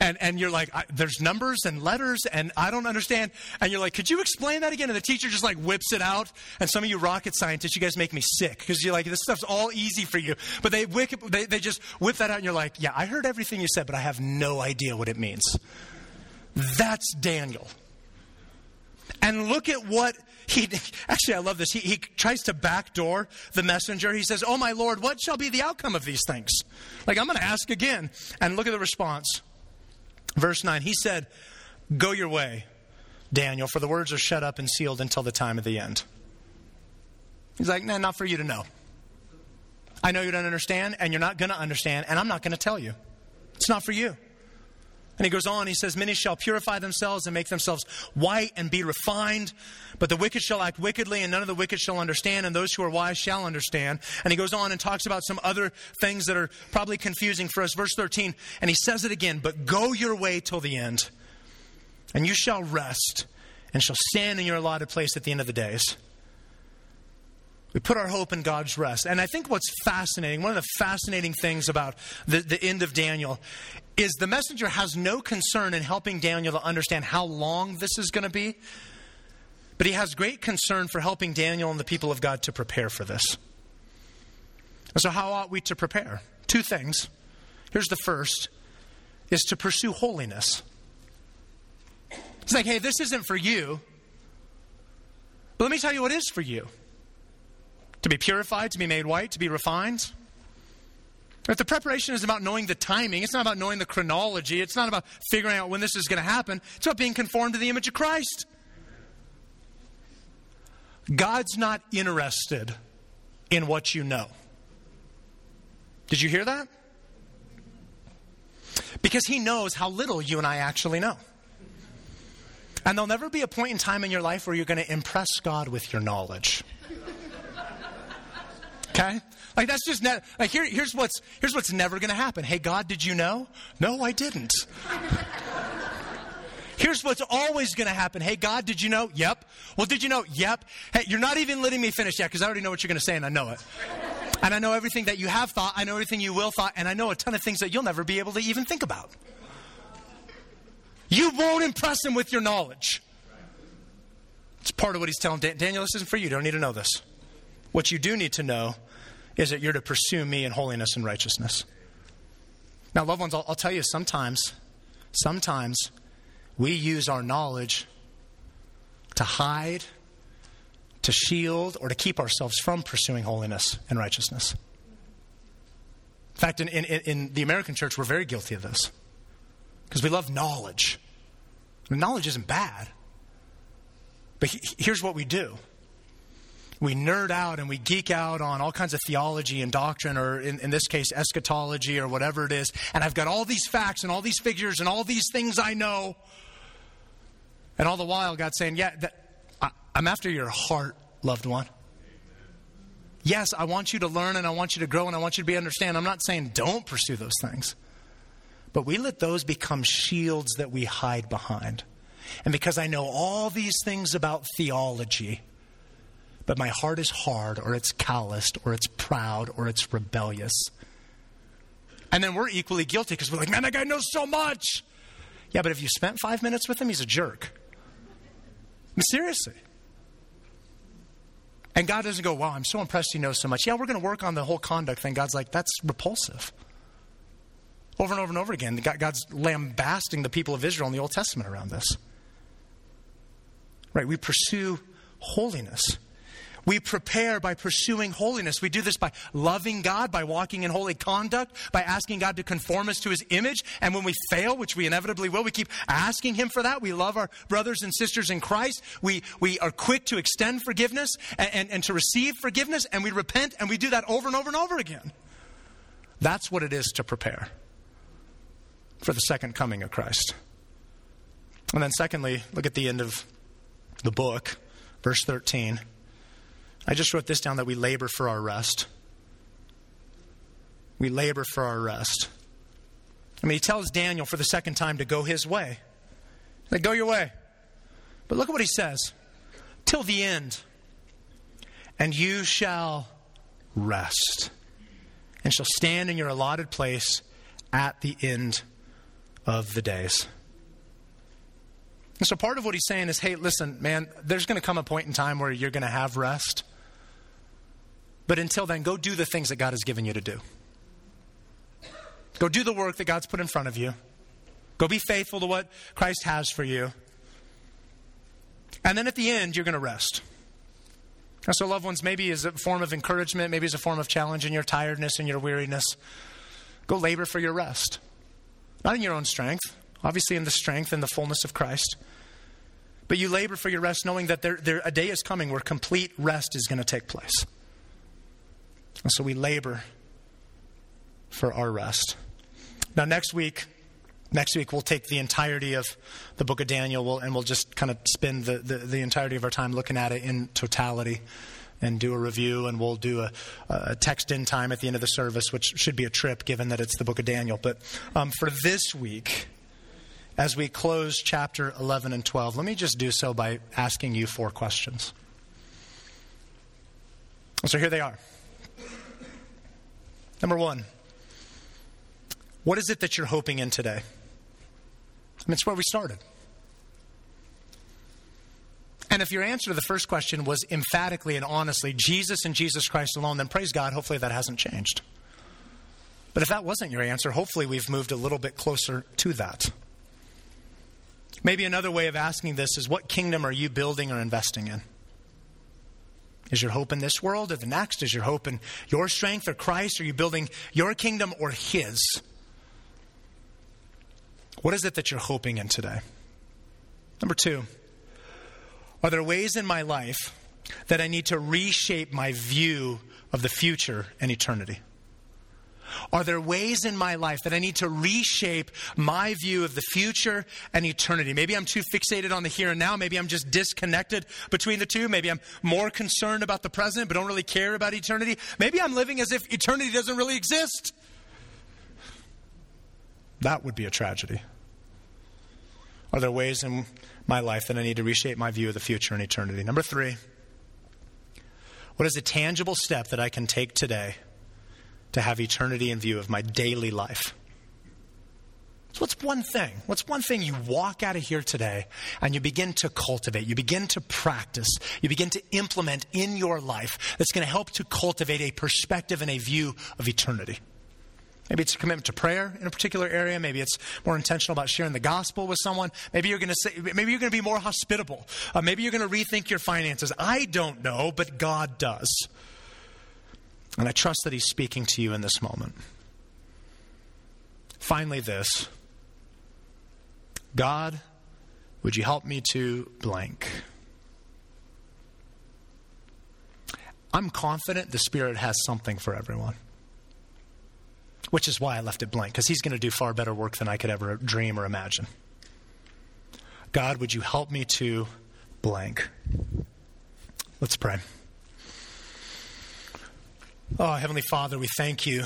and, and you're like, there's numbers and letters, and I don't understand. And you're like, could you explain that again? And the teacher just like whips it out. And some of you rocket scientists, you guys make me sick because you're like, this stuff's all easy for you. But they, they, they just whip that out, and you're like, yeah, I heard everything you said, but I have no idea what it means. That's Daniel. And look at what he actually i love this he, he tries to backdoor the messenger he says oh my lord what shall be the outcome of these things like i'm going to ask again and look at the response Verse 9, he said, Go your way, Daniel, for the words are shut up and sealed until the time of the end. He's like, Nah, not for you to know. I know you don't understand, and you're not going to understand, and I'm not going to tell you. It's not for you. And he goes on, he says, Many shall purify themselves and make themselves white and be refined, but the wicked shall act wickedly, and none of the wicked shall understand, and those who are wise shall understand. And he goes on and talks about some other things that are probably confusing for us. Verse 13, and he says it again, But go your way till the end, and you shall rest, and shall stand in your allotted place at the end of the days. We put our hope in God's rest. And I think what's fascinating, one of the fascinating things about the, the end of Daniel, is the messenger has no concern in helping Daniel to understand how long this is going to be, but he has great concern for helping Daniel and the people of God to prepare for this. So, how ought we to prepare? Two things. Here's the first is to pursue holiness. It's like, hey, this isn't for you. But let me tell you what is for you to be purified, to be made white, to be refined. If the preparation is about knowing the timing, it's not about knowing the chronology, it's not about figuring out when this is going to happen, it's about being conformed to the image of Christ. God's not interested in what you know. Did you hear that? Because He knows how little you and I actually know. And there'll never be a point in time in your life where you're going to impress God with your knowledge. Okay? Like that's just ne- like here, here's what's here's what's never going to happen. Hey God, did you know? No, I didn't. Here's what's always going to happen. Hey, God, did you know? Yep. Well, did you know? Yep. Hey, you're not even letting me finish yet because I already know what you're going to say and I know it. And I know everything that you have thought. I know everything you will thought. And I know a ton of things that you'll never be able to even think about. You won't impress him with your knowledge. It's part of what he's telling Daniel. This isn't for you. You don't need to know this. What you do need to know is that you're to pursue me in holiness and righteousness. Now, loved ones, I'll, I'll tell you sometimes, sometimes we use our knowledge to hide, to shield, or to keep ourselves from pursuing holiness and righteousness. In fact, in, in, in the American church, we're very guilty of this because we love knowledge. knowledge isn't bad, but he, here's what we do we nerd out and we geek out on all kinds of theology and doctrine, or in, in, this case, eschatology or whatever it is. And I've got all these facts and all these figures and all these things I know. And all the while, God's saying, Yeah, that, I, I'm after your heart, loved one. Yes, I want you to learn and I want you to grow and I want you to be understand. I'm not saying don't pursue those things. But we let those become shields that we hide behind. And because I know all these things about theology, but my heart is hard or it's calloused or it's proud or it's rebellious. And then we're equally guilty because we're like, man, that guy knows so much. Yeah, but if you spent five minutes with him, he's a jerk. I mean, seriously. And God doesn't go, wow, I'm so impressed he knows so much. Yeah, we're going to work on the whole conduct thing. God's like, that's repulsive. Over and over and over again, God's lambasting the people of Israel in the Old Testament around this. Right? We pursue holiness. We prepare by pursuing holiness. We do this by loving God, by walking in holy conduct, by asking God to conform us to his image. And when we fail, which we inevitably will, we keep asking him for that. We love our brothers and sisters in Christ. We, we are quick to extend forgiveness and, and, and to receive forgiveness, and we repent, and we do that over and over and over again. That's what it is to prepare for the second coming of Christ. And then, secondly, look at the end of the book, verse 13. I just wrote this down that we labor for our rest. We labor for our rest. I mean, he tells Daniel for the second time to go his way. Like, go your way. But look at what he says till the end. And you shall rest, and shall stand in your allotted place at the end of the days. And so part of what he's saying is hey, listen, man, there's going to come a point in time where you're going to have rest. But until then, go do the things that God has given you to do. Go do the work that God's put in front of you. Go be faithful to what Christ has for you. And then at the end, you're going to rest. And so, loved ones, maybe as a form of encouragement, maybe as a form of challenge in your tiredness and your weariness, go labor for your rest. Not in your own strength, obviously in the strength and the fullness of Christ. But you labor for your rest knowing that there, there, a day is coming where complete rest is going to take place. And so we labor for our rest. Now, next week, next week we'll take the entirety of the book of Daniel and we'll just kind of spend the, the, the, entirety of our time looking at it in totality and do a review. And we'll do a, a, text in time at the end of the service, which should be a trip given that it's the book of Daniel. But um, for this week, as we close chapter 11 and 12, let me just do so by asking you four questions. So here they are. Number one, what is it that you're hoping in today? I mean, it's where we started. And if your answer to the first question was emphatically and honestly Jesus and Jesus Christ alone, then praise God, hopefully that hasn't changed. But if that wasn't your answer, hopefully we've moved a little bit closer to that. Maybe another way of asking this is what kingdom are you building or investing in? Is your hope in this world or the next? Is your hope in your strength or Christ? Are you building your kingdom or His? What is it that you're hoping in today? Number two, are there ways in my life that I need to reshape my view of the future and eternity? Are there ways in my life that I need to reshape my view of the future and eternity? Maybe I'm too fixated on the here and now. Maybe I'm just disconnected between the two. Maybe I'm more concerned about the present but don't really care about eternity. Maybe I'm living as if eternity doesn't really exist. That would be a tragedy. Are there ways in my life that I need to reshape my view of the future and eternity? Number three, what is a tangible step that I can take today to have eternity in view of my daily life. So what's one thing? What's one thing you walk out of here today and you begin to cultivate, you begin to practice, you begin to implement in your life that's going to help to cultivate a perspective and a view of eternity? Maybe it's a commitment to prayer in a particular area. Maybe it's more intentional about sharing the gospel with someone. Maybe you're going to say, maybe you're going to be more hospitable. Uh, maybe you're going to rethink your finances. I don't know, but God does. And I trust that He's speaking to you in this moment. Finally, this God, would you help me to blank? I'm confident the Spirit has something for everyone. Which is why I left it blank, because He's going to do far better work than I could ever dream or imagine. God, would you help me to blank? Let's pray. Oh, Heavenly Father, we thank you.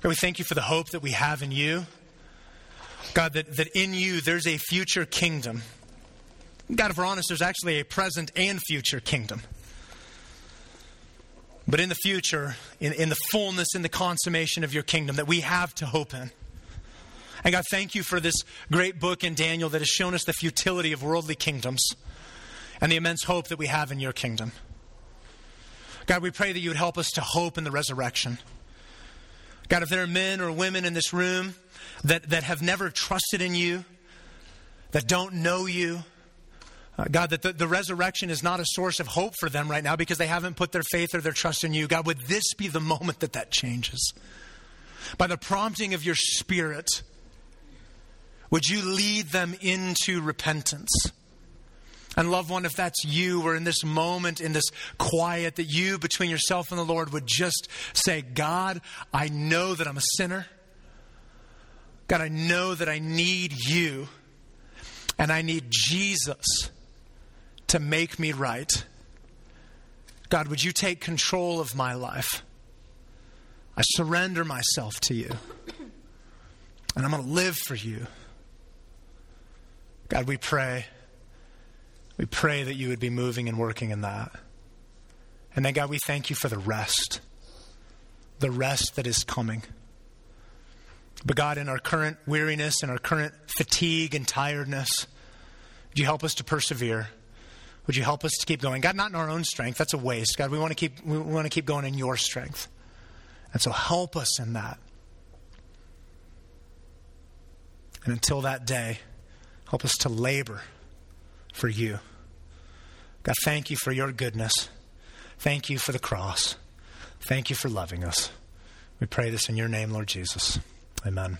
God, we thank you for the hope that we have in you. God, that, that in you there's a future kingdom. God, if we're honest, there's actually a present and future kingdom. But in the future, in, in the fullness, in the consummation of your kingdom that we have to hope in. And God, thank you for this great book in Daniel that has shown us the futility of worldly kingdoms and the immense hope that we have in your kingdom. God, we pray that you would help us to hope in the resurrection. God, if there are men or women in this room that, that have never trusted in you, that don't know you, Uh, God, that the, the resurrection is not a source of hope for them right now because they haven't put their faith or their trust in you. God, would this be the moment that that changes? By the prompting of your Spirit, would you lead them into repentance? And, loved one, if that's you, or in this moment, in this quiet, that you, between yourself and the Lord, would just say, God, I know that I'm a sinner. God, I know that I need you, and I need Jesus to make me right. God, would you take control of my life? I surrender myself to you, and I'm going to live for you. God, we pray. We pray that you would be moving and working in that. And then, God, we thank you for the rest, the rest that is coming. But, God, in our current weariness and our current fatigue and tiredness, would you help us to persevere? Would you help us to keep going? God, not in our own strength. That's a waste. God, we want to keep, we want to keep going in your strength. And so help us in that. And until that day, help us to labor for you. God, thank you for your goodness. Thank you for the cross. Thank you for loving us. We pray this in your name, Lord Jesus. Amen.